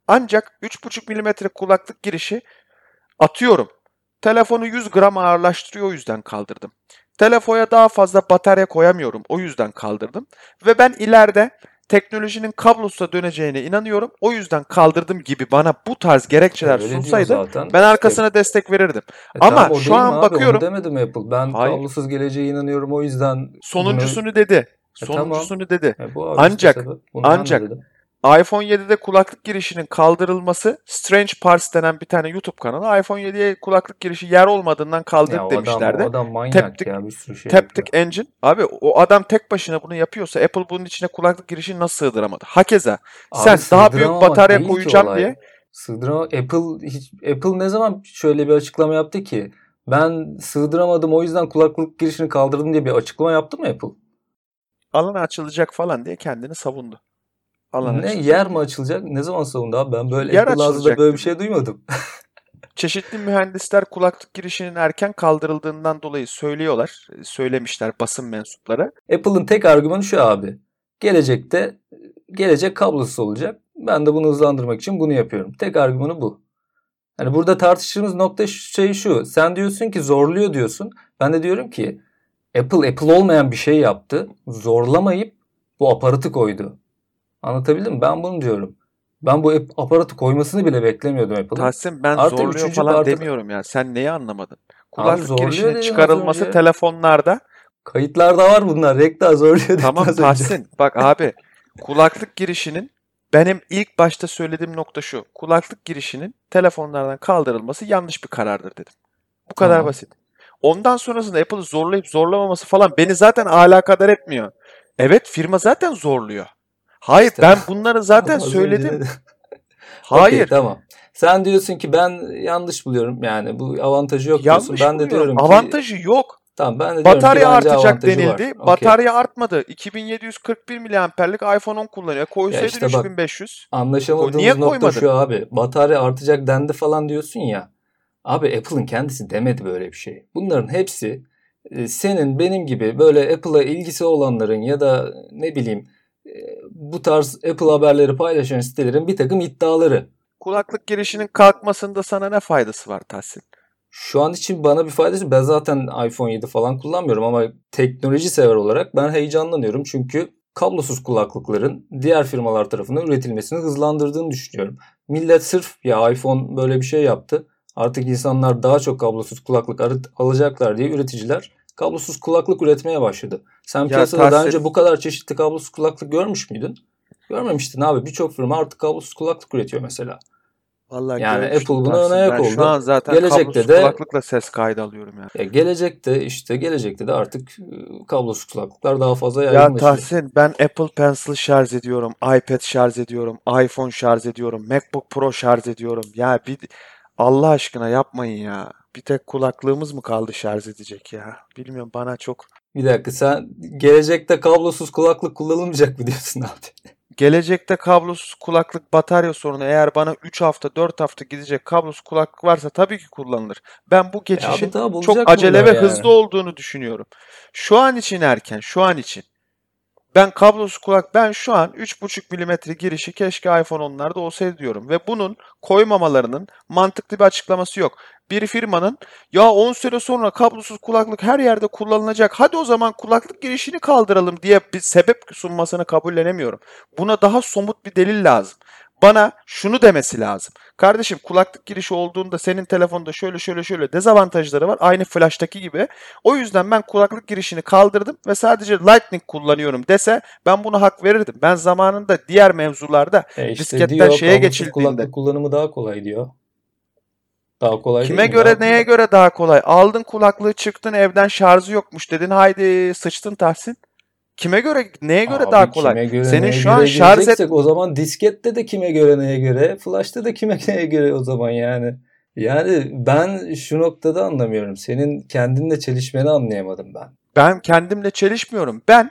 Ancak 3.5 mm kulaklık girişi atıyorum. Telefonu 100 gram ağırlaştırıyor o yüzden kaldırdım. Telefona daha fazla batarya koyamıyorum o yüzden kaldırdım. Ve ben ileride teknolojinin kablosuna döneceğine inanıyorum. O yüzden kaldırdım gibi bana bu tarz gerekçeler Öyle sunsaydı ben arkasına destek verirdim. E Ama tamam, şu an abi? Onu bakıyorum- demedim Apple. Ben Hayır. kablosuz geleceğe inanıyorum o yüzden. Sonuncusunu dedi. E tamam. Sonuncusunu dedi. E bu Ancak- işte ancak- dedim. iPhone 7'de kulaklık girişinin kaldırılması Strange Parts denen bir tane YouTube kanalı iPhone 7'ye kulaklık girişi yer olmadığından kaldırıp adam, demişlerdi. o adam manyak Teptik- ya bir sürü şey yapıyor. Taptic Engine. Abi o adam tek başına bunu yapıyorsa Apple bunun içine kulaklık girişini nasıl sığdıramadı? Hakeza Abi sen daha büyük batarya koyacağım diye Sığdırama Apple hiç Apple ne zaman şöyle bir açıklama yaptı ki ben sığdıramadım o yüzden kulaklık girişini kaldırdım diye bir açıklama yaptı mı Apple? alan açılacak falan diye kendini savundu. Alan ne yer mi açılacak? Ne zaman savundu abi? Ben böyle Yer Apple ağzında açılacak böyle bir şey duymadım. Çeşitli mühendisler kulaklık girişinin erken kaldırıldığından dolayı söylüyorlar. Söylemişler basın mensupları. Apple'ın tek argümanı şu abi. Gelecekte gelecek kablosuz olacak. Ben de bunu hızlandırmak için bunu yapıyorum. Tek argümanı bu. Hani burada tartıştığımız nokta şey şu. Sen diyorsun ki zorluyor diyorsun. Ben de diyorum ki Apple Apple olmayan bir şey yaptı. Zorlamayıp bu aparatı koydu. Anlatabildim mi? Ben bunu diyorum. Ben bu ap- aparatı koymasını bile beklemiyordum Apple'ın. Tahsin ben Artı zorluyor falan parti- demiyorum ya. Sen neyi anlamadın? Kulaklık girişinin çıkarılması telefonlarda. Kayıtlarda var bunlar. Rekta zorluyor Tamam. Tahsin bak abi kulaklık girişinin benim ilk başta söylediğim nokta şu. Kulaklık girişinin telefonlardan kaldırılması yanlış bir karardır dedim. Bu kadar Tamam. basit. Ondan sonrasında Apple'ı zorlayıp zorlamaması falan beni zaten alakadar etmiyor. Evet firma zaten zorluyor. Hayır İşte- ben bunları zaten söyledim. Hayır. Okey, tamam. Sen diyorsun ki ben yanlış buluyorum. Yani bu avantajı yok diyorsun. Yanlış Ben de buluyorum. diyorum ki Avantajı yok. tamam ben de Batarya artacak denildi. var. Batarya artmadı. 2741 miliamperlik iPhone 10 kullanıyor. Koysaydı işte bak, 3500. Anlaşamadığımız niye nokta koymadın? şu abi. Batarya artacak dendi falan diyorsun ya. Abi Apple'ın kendisi demedi böyle bir şey. Bunların hepsi e, senin benim gibi böyle Apple'a ilgisi olanların ya da ne bileyim bu tarz Apple haberleri paylaşan sitelerin bir takım iddiaları. Kulaklık girişinin kalkmasında sana ne faydası var Tahsin? Şu an için bana bir faydası yok. ben zaten iPhone 7 falan kullanmıyorum ama teknoloji sever olarak ben heyecanlanıyorum çünkü kablosuz kulaklıkların diğer firmalar tarafından üretilmesini hızlandırdığını düşünüyorum. Millet sırf ya iPhone böyle bir şey yaptı. Artık insanlar daha çok kablosuz kulaklık alacaklar diye üreticiler kablosuz kulaklık üretmeye başladı. Sen piyasada daha Tahsin- önce bu kadar çeşitli kablosuz kulaklık görmüş müydün? Görmemiştin abi. Birçok firma artık kablosuz kulaklık üretiyor mesela. Vallahi Yani Apple buna ön ayak oldu. Şu an zaten Gelecekte kablosuz de- kulaklıkla ses kaydı alıyorum ya. Ya gelecekte işte gelecekte de artık e, kablosuz kulaklıklar daha fazla Ya yaygınlaşacak. Tahsin ben Apple Pencil şarj ediyorum, iPad şarj ediyorum, iPhone şarj ediyorum, MacBook Pro şarj ediyorum. Ya bir Allah aşkına yapmayın ya. Bir tek kulaklığımız mı kaldı şarj edecek ya? Bilmiyorum bana çok Bir dakika sen gelecekte kablosuz kulaklık kullanılmayacak mı diyorsun abi? Gelecekte kablosuz kulaklık batarya sorunu eğer bana 3 hafta 4 hafta gidecek kablosuz kulaklık varsa tabii ki kullanılır. Ben bu E geçişin çok acele ve yani. hızlı olduğunu düşünüyorum. Şu an için erken, şu an için. Ben kablosuz kulak, ben şu an 3.5 milimetre girişi keşke iPhone 10'larda olsaydı diyorum. Ve bunun koymamalarının mantıklı bir açıklaması yok. Bir firmanın ya 10 sene sonra kablosuz kulaklık her yerde kullanılacak hadi o zaman kulaklık girişini kaldıralım diye bir sebep sunmasını kabullenemiyorum. Buna daha somut bir delil lazım. Bana şunu demesi lazım. Kardeşim kulaklık girişi olduğunda senin telefonda şöyle şöyle şöyle dezavantajları var. Aynı flash'taki gibi. O yüzden ben kulaklık girişini kaldırdım ve sadece Lightning kullanıyorum dese ben buna hak verirdim. Ben zamanında diğer mevzularda E işte disketten diyor, şeye geçildiğinde- kulaklık kullanımı daha kolay diyor. Daha kolay kime değil mi? göre Daha neye kolay. göre daha kolay? Aldın kulaklığı çıktın evden şarjı yokmuş dedin. Haydi sıçtın Tahsin. Kime göre neye göre Abi daha kolay? Göre Senin şu an şarj et o zaman diskette de kime göre neye göre, flash'ta da kime neye göre o zaman yani. Yani ben şu noktada anlamıyorum. Senin kendinle çelişmeni anlayamadım ben. ben kendimle çelişmiyorum. Ben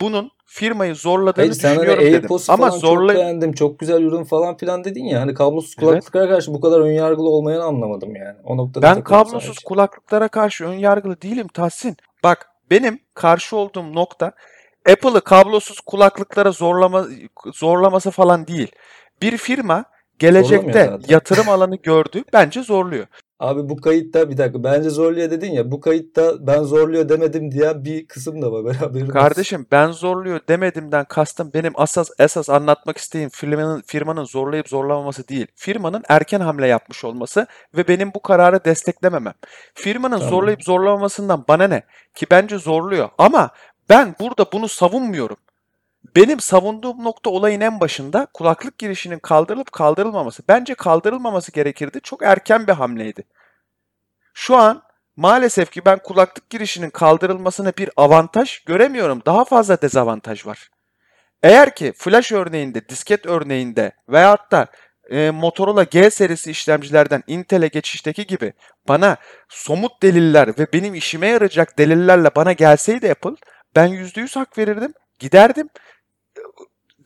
bunun firmayı zorladığını Hayır sen hani düşünüyorum dedim. Ama falan çok zorla beğendim, çok güzel ürün falan filan dedin ya. Hani kablosuz Evet. kulaklıklara karşı bu kadar önyargılı olmayanı anlamadım yani. O noktada Ben kablosuz sadece. kulaklıklara karşı ön yargılı değilim Tahsin. Bak benim karşı olduğum nokta Apple'ı kablosuz kulaklıklara zorlama zorlaması falan değil. Bir firma gelecekte yatırım alanı gördü. Bence zorluyor. Abi bu kayıtta bir dakika bence zorluyor dedin ya. Bu kayıtta ben zorluyor demedim diye bir kısım da var. Beraber Kardeşim ben zorluyor demedimden kastım benim asas esas anlatmak istediğim firmanın firmanın zorlayıp zorlamaması değil. Firmanın erken hamle yapmış olması ve benim bu kararı desteklememem. Firmanın Tamam. zorlayıp zorlamamasından bana ne? Ki bence zorluyor. Ama ben burada bunu savunmuyorum. Benim savunduğum nokta olayın en başında kulaklık girişinin kaldırılıp kaldırılmaması. Bence kaldırılmaması gerekirdi. Çok erken bir hamleydi. Şu an maalesef ki ben kulaklık girişinin kaldırılmasına bir avantaj göremiyorum. Daha fazla dezavantaj var. Eğer ki flash örneğinde, disket örneğinde veyahut da e, Motorola G serisi işlemcilerden Intel'e geçişteki gibi bana somut deliller ve benim işime yarayacak delillerle bana gelseydi Apple ben %100 hak verirdim. Giderdim.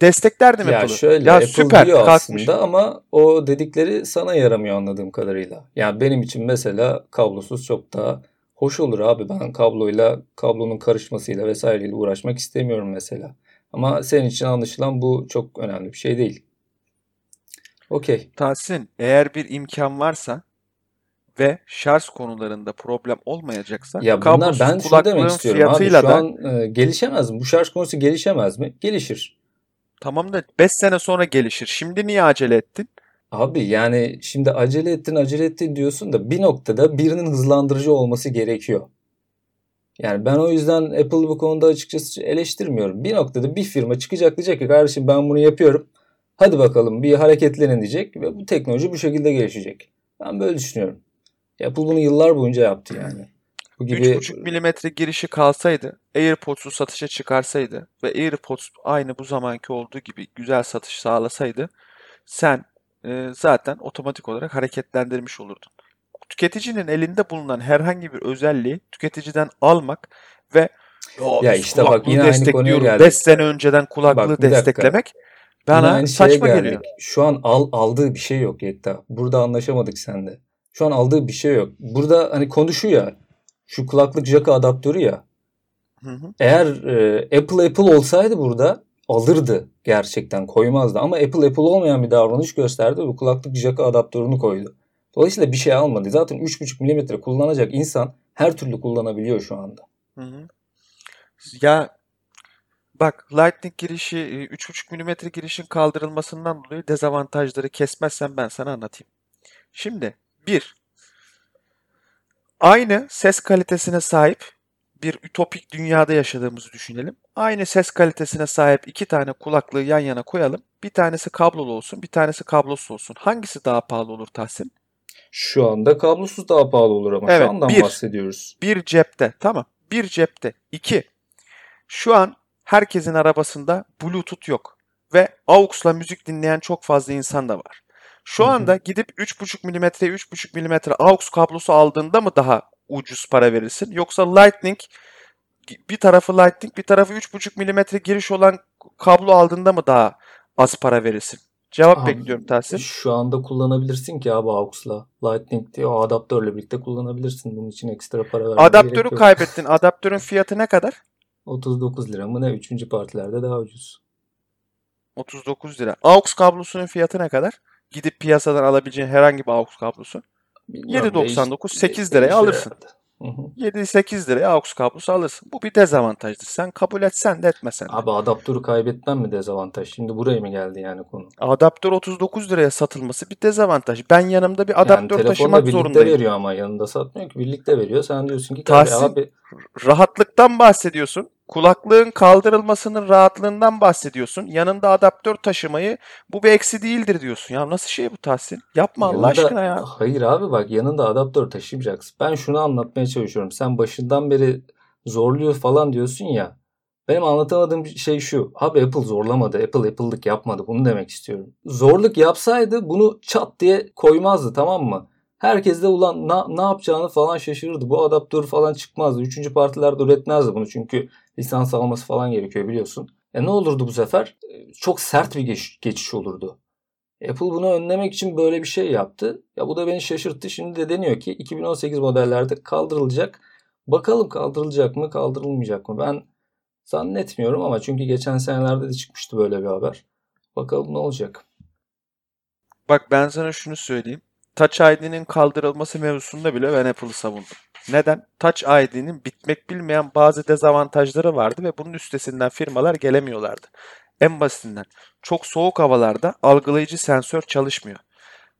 Desteklerdim Ya Apple'ı. şöyle Ya Apple süper diyor kalkmış. aslında ama o dedikleri sana yaramıyor anladığım kadarıyla. Yani benim için mesela kablosuz çok daha hoş olur abi. Ben kabloyla, kablonun karışmasıyla vesaireyle uğraşmak istemiyorum mesela. Ama senin için anlaşılan bu çok önemli bir şey değil. Okey. Tahsin, eğer bir imkan varsa ve şarj konularında problem olmayacaksa Ya bunlar kablosuz ben şunu demek istiyorum abi. Şu da an e, gelişemez mi? Bu şarj konusu gelişemez mi? Gelişir. Tamam da 5 sene sonra gelişir. Şimdi niye acele ettin? Abi yani şimdi acele ettin acele ettin diyorsun da bir noktada birinin hızlandırıcı olması gerekiyor. Yani ben o yüzden Apple'ı bu konuda açıkçası eleştirmiyorum. Bir noktada bir firma çıkacak diyecek ki kardeşim ben bunu yapıyorum. Hadi bakalım bir hareketlenin diyecek ve bu teknoloji bu şekilde gelişecek. Ben böyle düşünüyorum. Apple bunu yıllar boyunca yaptı yani. Gibi 3.5 milimetre girişi kalsaydı, AirPods'u satışa çıkarsaydı ve AirPods aynı bu zamanki olduğu gibi güzel satış sağlasaydı sen e, zaten otomatik olarak hareketlendirmiş olurdun. Tüketicinin elinde bulunan herhangi bir özelliği tüketiciden almak ve Ya işte bak yine aynı konuya geldik. 5 sene önceden kulaklığı Bak dakika. desteklemek Yine bana aynı şeye saçma geldik. geliyor. Şu an al, aldığı bir şey yok Yekta. Burada anlaşamadık sende. Şu an aldığı bir şey yok. Burada hani konuşuyor ya. Şu kulaklık jaka adaptörü ya. Hı hı. Eğer e, Apple Apple olsaydı burada alırdı gerçekten koymazdı. Ama Apple Apple olmayan bir davranış gösterdi ve kulaklık jaka adaptörünü koydu. Dolayısıyla bir şey almadı. Zaten 3.5 mm kullanacak insan her türlü kullanabiliyor şu anda. Hı hı. Ya bak Lightning girişi e, 3.5 mm girişin kaldırılmasından dolayı dezavantajları kesmezsem ben sana anlatayım. Şimdi bir aynı ses kalitesine sahip bir ütopik dünyada yaşadığımızı düşünelim. Aynı ses kalitesine sahip iki tane kulaklığı yan yana koyalım. Bir tanesi kablolu olsun, bir tanesi kablosuz olsun. Hangisi daha pahalı olur Tahsin? Şu anda kablosuz daha pahalı olur ama Evet, şu andan bir. bahsediyoruz. Bir cepte. Tamam. Bir cepte. İki. Şu an herkesin arabasında Bluetooth yok. Ve AUX'la müzik dinleyen çok fazla insan da var. Şu anda gidip 3.5 milimetre 3.5 milimetre AUX kablosu aldığında mı daha ucuz para verirsin? Yoksa Lightning bir tarafı Lightning bir tarafı 3.5 milimetre giriş olan kablo aldığında mı daha az para verirsin? Cevap Abi, bekliyorum Tahsin. Şu anda kullanabilirsin ki abi AUX'la. Lightning diye o adaptörle birlikte kullanabilirsin. Bunun için ekstra para vermene gerek Adaptörü kaybettin. Adaptörün fiyatı ne kadar? 39 lira mı ne? Üçüncü partilerde daha ucuz. 39 lira. AUX kablosunun fiyatı ne kadar? Gidip piyasadan alabileceğin herhangi bir AUX kablosu. Bilmiyorum, 7.99, değiş- 8 değişir liraya alırsın. herhalde. Hı hı. 7-8 liraya AUX kablosu alırsın. Bu bir dezavantajdır. Sen kabul etsen de etmesen de. Abi adaptörü kaybetmem mi dezavantaj? Şimdi buraya mı geldi yani konu? Adaptör 39 liraya satılması bir dezavantaj. Ben yanımda bir Yani adaptör telefonla taşımak birlikte zorundayım. veriyor ama yanında satmıyor ki. Birlikte veriyor. Sen diyorsun ki Tahsin, abi Rahatlıktan bahsediyorsun. Kulaklığın kaldırılmasının rahatlığından bahsediyorsun. Yanında adaptör taşımayı bu bir eksi değildir diyorsun. Ya nasıl şey bu Tahsin? Yapma Allah yanında aşkına ya. hayır abi bak yanında adaptör taşımayacaksın. Ben şunu anlatmaya çalışıyorum. Sen başından beri zorluyor falan diyorsun ya. Benim anlatamadığım şey şu. Abi Apple zorlamadı. Apple Apple'lık yapmadı. Bunu demek istiyorum. Zorluk yapsaydı bunu çat diye koymazdı tamam mı? Herkes de ulan na, ne yapacağını falan şaşırırdı. Bu adaptör falan çıkmazdı. Üçüncü partilerde üretmezdi bunu. Çünkü lisans alması falan gerekiyor biliyorsun. E ne olurdu bu sefer? E, Çok sert bir geç- geçiş olurdu. Apple bunu önlemek için böyle bir şey yaptı. Ya bu da beni şaşırttı. Şimdi de deniyor ki 2018 modellerde kaldırılacak. Bakalım kaldırılacak mı, kaldırılmayacak mı? Ben zannetmiyorum ama çünkü geçen senelerde de çıkmıştı böyle bir haber. Bakalım ne olacak. Bak ben sana şunu söyleyeyim. Touch ID'nin kaldırılması mevzusunda bile ben Apple'ı savundum. Neden? Touch ID'nin bitmek bilmeyen bazı dezavantajları vardı ve bunun üstesinden firmalar gelemiyorlardı. En basitinden çok soğuk havalarda algılayıcı sensör çalışmıyor.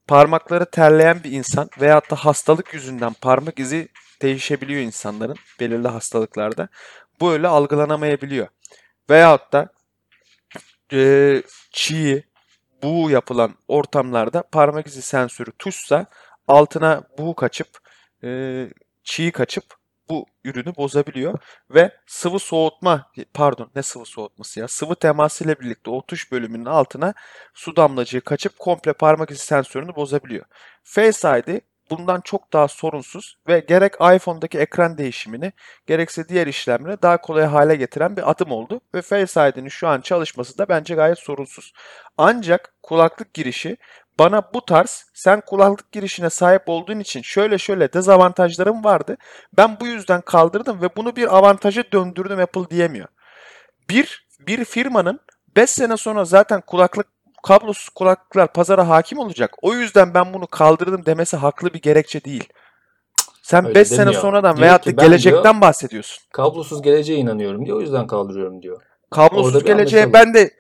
Parmakları terleyen bir insan veyahut da hastalık yüzünden parmak izi değişebiliyor insanların belirli hastalıklarda. Bu öyle algılanamayabiliyor. Veyahut da eee çiğ, buğu yapılan ortamlarda parmak izi sensörü tuşsa altına buğu kaçıp e, çiğ kaçıp bu ürünü bozabiliyor ve sıvı soğutma pardon ne sıvı soğutması ya sıvı teması ile birlikte o tuş bölümünün altına su damlacığı kaçıp komple parmak izi sensörünü bozabiliyor. Face ID bundan çok daha sorunsuz ve gerek iPhone'daki ekran değişimini gerekse diğer işlemleri daha kolay hale getiren bir adım oldu ve Face ID'nin şu an çalışması da bence gayet sorunsuz. Ancak kulaklık girişi bana bu tarz sen kulaklık girişine sahip olduğun için şöyle şöyle dezavantajlarım vardı. Ben bu yüzden kaldırdım ve bunu bir avantaja döndürdüm Apple diyemiyor. Bir, bir firmanın 5 sene sonra zaten kulaklık kablosuz kulaklıklar pazara hakim olacak. O yüzden ben bunu kaldırdım demesi haklı bir gerekçe değil. Sen Öyle 5 sene sonradan Diyor veyahut da gelecekten diyor- bahsediyorsun. Kablosuz geleceğe inanıyorum diyor. O yüzden kaldırıyorum diyor. Kablosuz Orada geleceğe ben de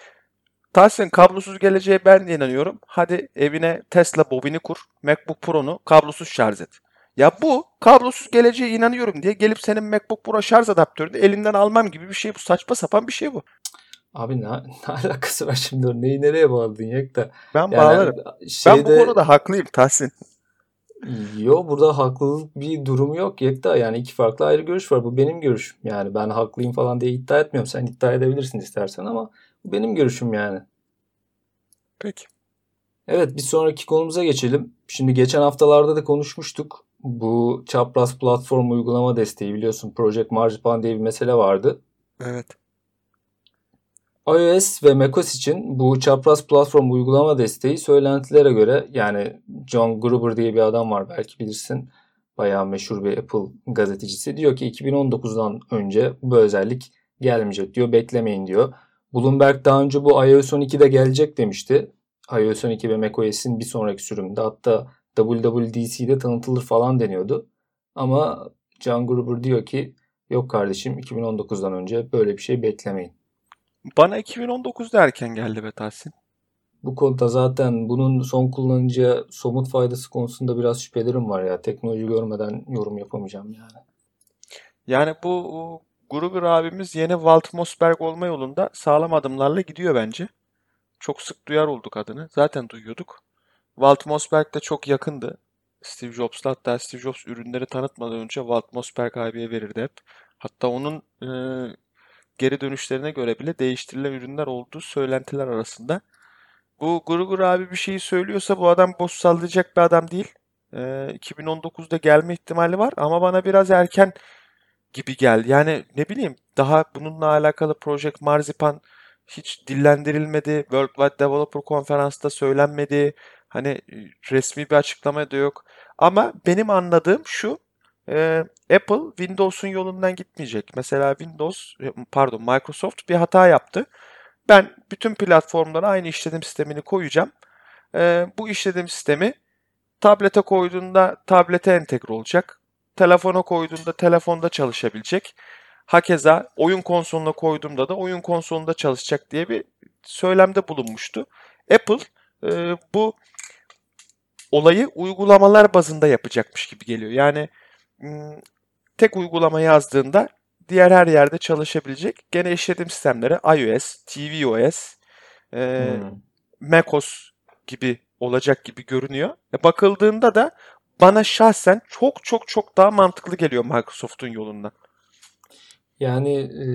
Tahsin kablosuz geleceğe ben de inanıyorum. Hadi evine Tesla bobini kur. MacBook Pro'nu kablosuz şarj et. Ya bu kablosuz geleceğe inanıyorum diye gelip senin MacBook Pro şarj adaptörünü elinden almam gibi bir şey bu. Saçma sapan bir şey bu. Abi ne, ne alakası var şimdi? Neyi nereye bağladın Yekta? Ben Yani bağlarım. Ben bu şeyde- konuda haklıyım Tahsin. Yo burada haklılık bir durumu yok Yekta. Yani iki farklı ayrı görüş var. Bu benim görüşüm. Yani ben haklıyım falan diye iddia etmiyorum. Sen iddia edebilirsin istersen ama bu benim görüşüm yani. Peki. Evet bir sonraki konumuza geçelim. Şimdi geçen haftalarda da konuşmuştuk. Bu çapraz platform uygulama desteği biliyorsun Project Marzipan diye bir mesele vardı. Evet. iOS ve macOS için bu çapraz platform uygulama desteği söylentilere göre yani John Gruber diye bir adam var belki bilirsin. Bayağı meşhur bir Apple gazetecisi. Diyor ki 2019'dan önce bu özellik gelmeyecek diyor. Beklemeyin diyor. Bloomberg daha önce bu iOS 12'de gelecek demişti. iOS 12 ve macOS'in bir sonraki sürümünde hatta WWDC'de tanıtılır falan deniyordu. Ama John Gruber diyor ki yok kardeşim 2019'dan önce böyle bir şey beklemeyin. Bana 2019'da erken geldi be Tahsin. Bu konuda zaten bunun son kullanıcıya somut faydası konusunda biraz şüphelerim var ya. Teknoloji görmeden yorum yapamayacağım yani. Yani bu Gruber abimiz yeni Walt Mossberg olma yolunda sağlam adımlarla gidiyor bence. Çok sık duyar olduk adını. Zaten duyuyorduk. Walt Mossberg de çok yakındı. Steve Jobs'la hatta Steve Jobs ürünleri tanıtmadan önce Walt Mossberg abiye verirdi hep. Hatta onun e, geri dönüşlerine göre bile değiştirilen ürünler olduğu söylentiler arasında. Bu Guru Guru abi bir şeyi söylüyorsa bu adam boş sallayacak bir adam değil. Ee, 2019'da gelme ihtimali var ama bana biraz erken gibi geldi. Yani ne bileyim daha bununla alakalı Project Marzipan hiç dillendirilmedi. World Wide Developer Konferans'ta söylenmedi. Hani e, resmi bir açıklama da yok. Ama benim anladığım şu. E, Apple Windows'un yolundan gitmeyecek. Mesela Windows, e, pardon Microsoft bir hata yaptı. Ben bütün platformlara aynı işletim sistemini koyacağım. E, bu işletim sistemi tablete koyduğunda tablete entegre olacak. Telefona koyduğunda telefonda çalışabilecek. Hakeza oyun konsoluna koyduğumda da oyun konsolunda çalışacak diye bir söylemde bulunmuştu. Apple e, bu olayı uygulamalar bazında yapacakmış gibi geliyor. Yani tek uygulama yazdığında diğer her yerde çalışabilecek. Gene işletim sistemleri iOS, tvOS, e, Hmm. macOS gibi olacak gibi görünüyor. E, bakıldığında da bana şahsen çok çok çok daha mantıklı geliyor Microsoft'un yolundan. Yani e,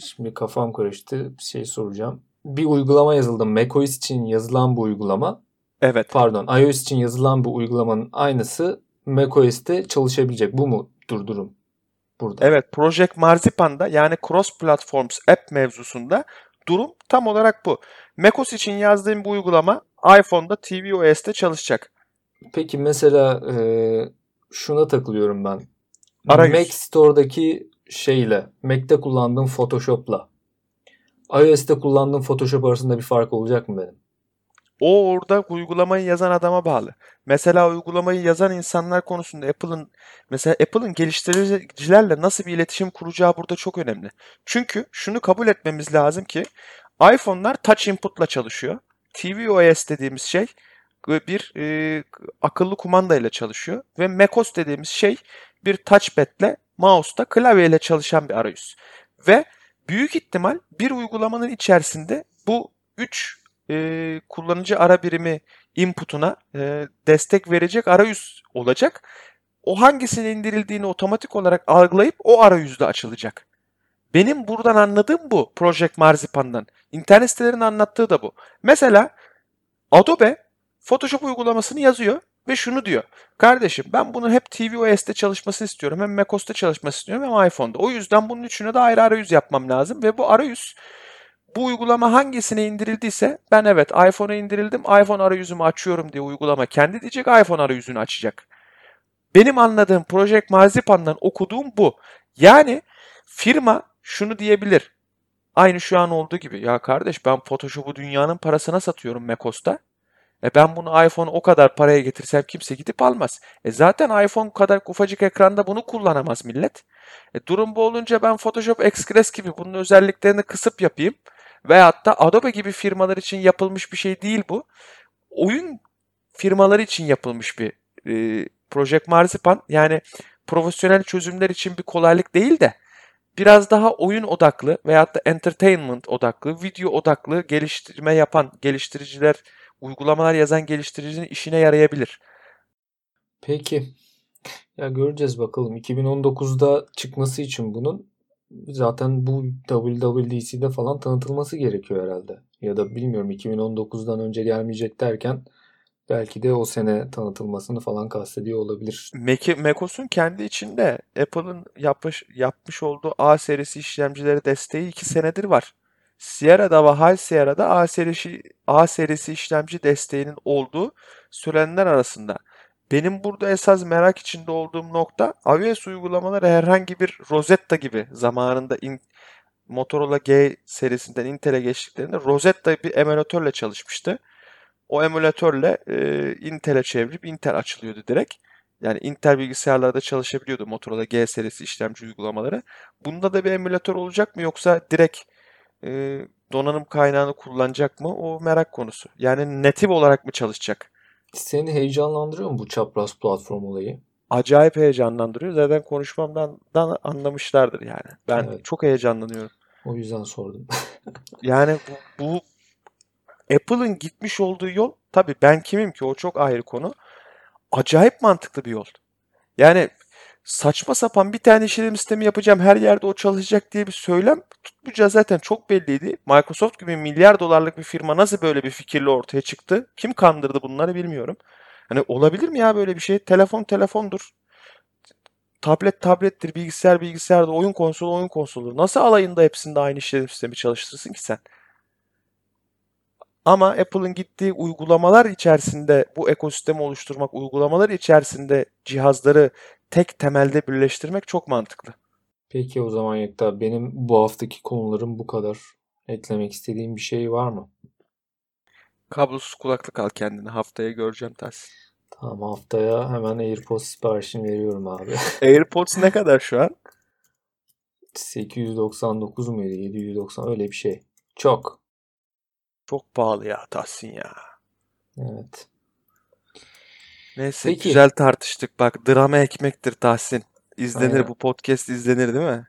şimdi kafam karıştı. Bir şey soracağım. Bir uygulama yazıldı. macOS için yazılan bu uygulama, Evet. pardon, iOS için yazılan bu uygulamanın aynısı macOS'te çalışabilecek. Bu mu durum burada? Evet, Project Marzipan'da yani Cross Platforms App mevzusunda durum tam olarak bu. macOS için yazdığım bu uygulama iPhone'da tvOS'te çalışacak. Peki mesela e, şuna takılıyorum ben. Arayüz. Mac Store'daki şeyle, Mac'te kullandığım Photoshop'la iOS'te kullandığım Photoshop arasında bir fark olacak mı benim? O orada uygulamayı yazan adama bağlı. Mesela uygulamayı yazan insanlar konusunda Apple'ın mesela Apple'ın geliştiricilerle nasıl bir iletişim kuracağı burada çok önemli. Çünkü şunu kabul etmemiz lazım ki iPhone'lar touch input'la çalışıyor. tvOS dediğimiz şey bir e, akıllı kumandayla çalışıyor ve macOS dediğimiz şey bir touchpad'le mouse'da klavyeyle çalışan bir arayüz. Ve büyük ihtimal bir uygulamanın içerisinde bu 3 e, kullanıcı ara birimi input'una e, destek verecek arayüz olacak. O hangisinin indirildiğini otomatik olarak algılayıp o arayüzde açılacak. Benim buradan anladığım bu Project Marzipan'dan. İnternet sitelerinin anlattığı da bu. Mesela Adobe Photoshop uygulamasını yazıyor ve şunu diyor. Kardeşim ben bunun hep tvOS'te çalışmasını istiyorum. Hem macOS'ta çalışmasını istiyorum hem iPhone'da. O yüzden bunun üçüne de ayrı arayüz yapmam lazım. Ve bu arayüz bu uygulama hangisine indirildiyse ben evet iPhone'a indirildim iPhone arayüzümü açıyorum diye uygulama kendi diyecek iPhone arayüzünü açacak. Benim anladığım Project Marzipan'dan okuduğum bu. Yani firma şunu diyebilir. Aynı şu an olduğu gibi. Ya kardeş ben Photoshop'u dünyanın parasına satıyorum macOS'ta. E ben bunu iPhone o kadar paraya getirsem kimse gidip almaz. E zaten iPhone kadar ufacık ekranda bunu kullanamaz millet. E durum bu olunca ben Photoshop Express gibi bunun özelliklerini kısıp yapayım. Veyahut da Adobe gibi firmalar için yapılmış bir şey değil bu. Oyun firmaları için yapılmış bir e, Project Marzipan. Yani profesyonel çözümler için bir kolaylık değil de biraz daha oyun odaklı veyahut da entertainment odaklı, video odaklı geliştirme yapan geliştiriciler, uygulamalar yazan geliştiricinin işine yarayabilir. Peki. Ya göreceğiz bakalım. 2019'da çıkması için bunun zaten bu WWDC'de falan tanıtılması gerekiyor herhalde. Ya da bilmiyorum 2019'dan önce gelmeyecek derken belki de o sene tanıtılmasını falan kastediyor olabilir. Mac, macOS'un kendi içinde Apple'ın yapmış, yapmış olduğu A serisi işlemcileri desteği 2 senedir var. Sierra'da ve High Sierra'da A serisi, A serisi işlemci desteğinin olduğu söylenenler arasında. Benim burada esas merak içinde olduğum nokta iOS uygulamaları herhangi bir Rosetta gibi zamanında in, Motorola G serisinden Intel'e geçtiklerinde Rosetta bir emülatörle çalışmıştı. O emülatörle e, Intel'e çevirip Intel açılıyordu direkt. Yani Intel bilgisayarlarda çalışabiliyordu Motorola G serisi işlemci uygulamaları. Bunda da bir emülatör olacak mı yoksa direkt e, donanım kaynağını kullanacak mı? O merak konusu. Yani native olarak mı çalışacak? Seni heyecanlandırıyor mu bu çapraz platform olayı? Acayip heyecanlandırıyor. Zaten konuşmamdan da anlamışlardır yani. Ben Evet. çok heyecanlanıyorum. O yüzden sordum. Yani bu, bu Apple'ın gitmiş olduğu yol tabii ben kimim ki o çok ayrı konu. Acayip mantıklı bir yol. Yani saçma sapan bir tane işletim sistemi yapacağım her yerde o çalışacak diye bir söylem tutmayacağı zaten çok belliydi. Microsoft gibi milyar dolarlık bir firma nasıl böyle bir fikirle ortaya çıktı? Kim kandırdı bunları bilmiyorum. Hani olabilir mi ya böyle bir şey? Telefon telefondur. Tablet tablettir, bilgisayar bilgisayardır, oyun konsolu oyun konsoludur. Nasıl alayında hepsinde aynı işletim sistemi çalıştırsın ki sen? Ama Apple'ın gittiği uygulamalar içerisinde bu ekosistemi oluşturmak, uygulamalar içerisinde cihazları tek temelde birleştirmek çok mantıklı. Peki o zaman Yekta benim bu haftaki konularım bu kadar. Eklemek istediğim bir şey var mı? Kablosuz kulaklık al kendine. Haftaya göreceğim Tahsin. Tamam haftaya hemen AirPods siparişini veriyorum abi. AirPods ne kadar şu an? 899 muydu? 790 öyle bir şey. Çok. Çok pahalı ya Tahsin ya. Evet. Neyse Peki. güzel tartıştık. Bak drama ekmektir Tahsin. İzlenir Aynen. bu podcast izlenir değil mi?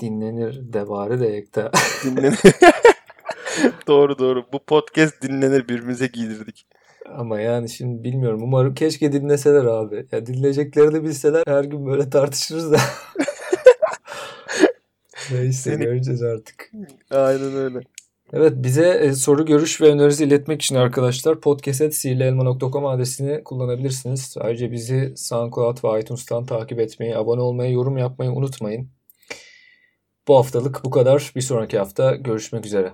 Dinlenir de bari de Yekta. Dinlenir. doğru doğru. Bu podcast dinlenir birbirimize giydirdik. Ama yani şimdi bilmiyorum. Umarım keşke dinleseler abi. Ya dinleyeceklerini bilseler her gün böyle tartışırız da. Neyse Seni- göreceğiz artık. Aynen öyle. Evet bize e, soru, görüş ve önerinizi iletmek için arkadaşlar podcast.sihirlielma.com adresini kullanabilirsiniz. Ayrıca bizi SoundCloud ve iTunes'tan takip etmeyi, abone olmayı, yorum yapmayı unutmayın. Bu haftalık bu kadar. Bir sonraki hafta görüşmek üzere.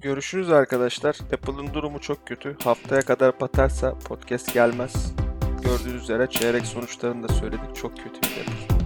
Görüşürüz arkadaşlar. Apple'ın durumu çok kötü. Haftaya kadar batarsa podcast gelmez. Gördüğünüz üzere çeyrek sonuçlarını da söyledik. Çok kötü bir Apple.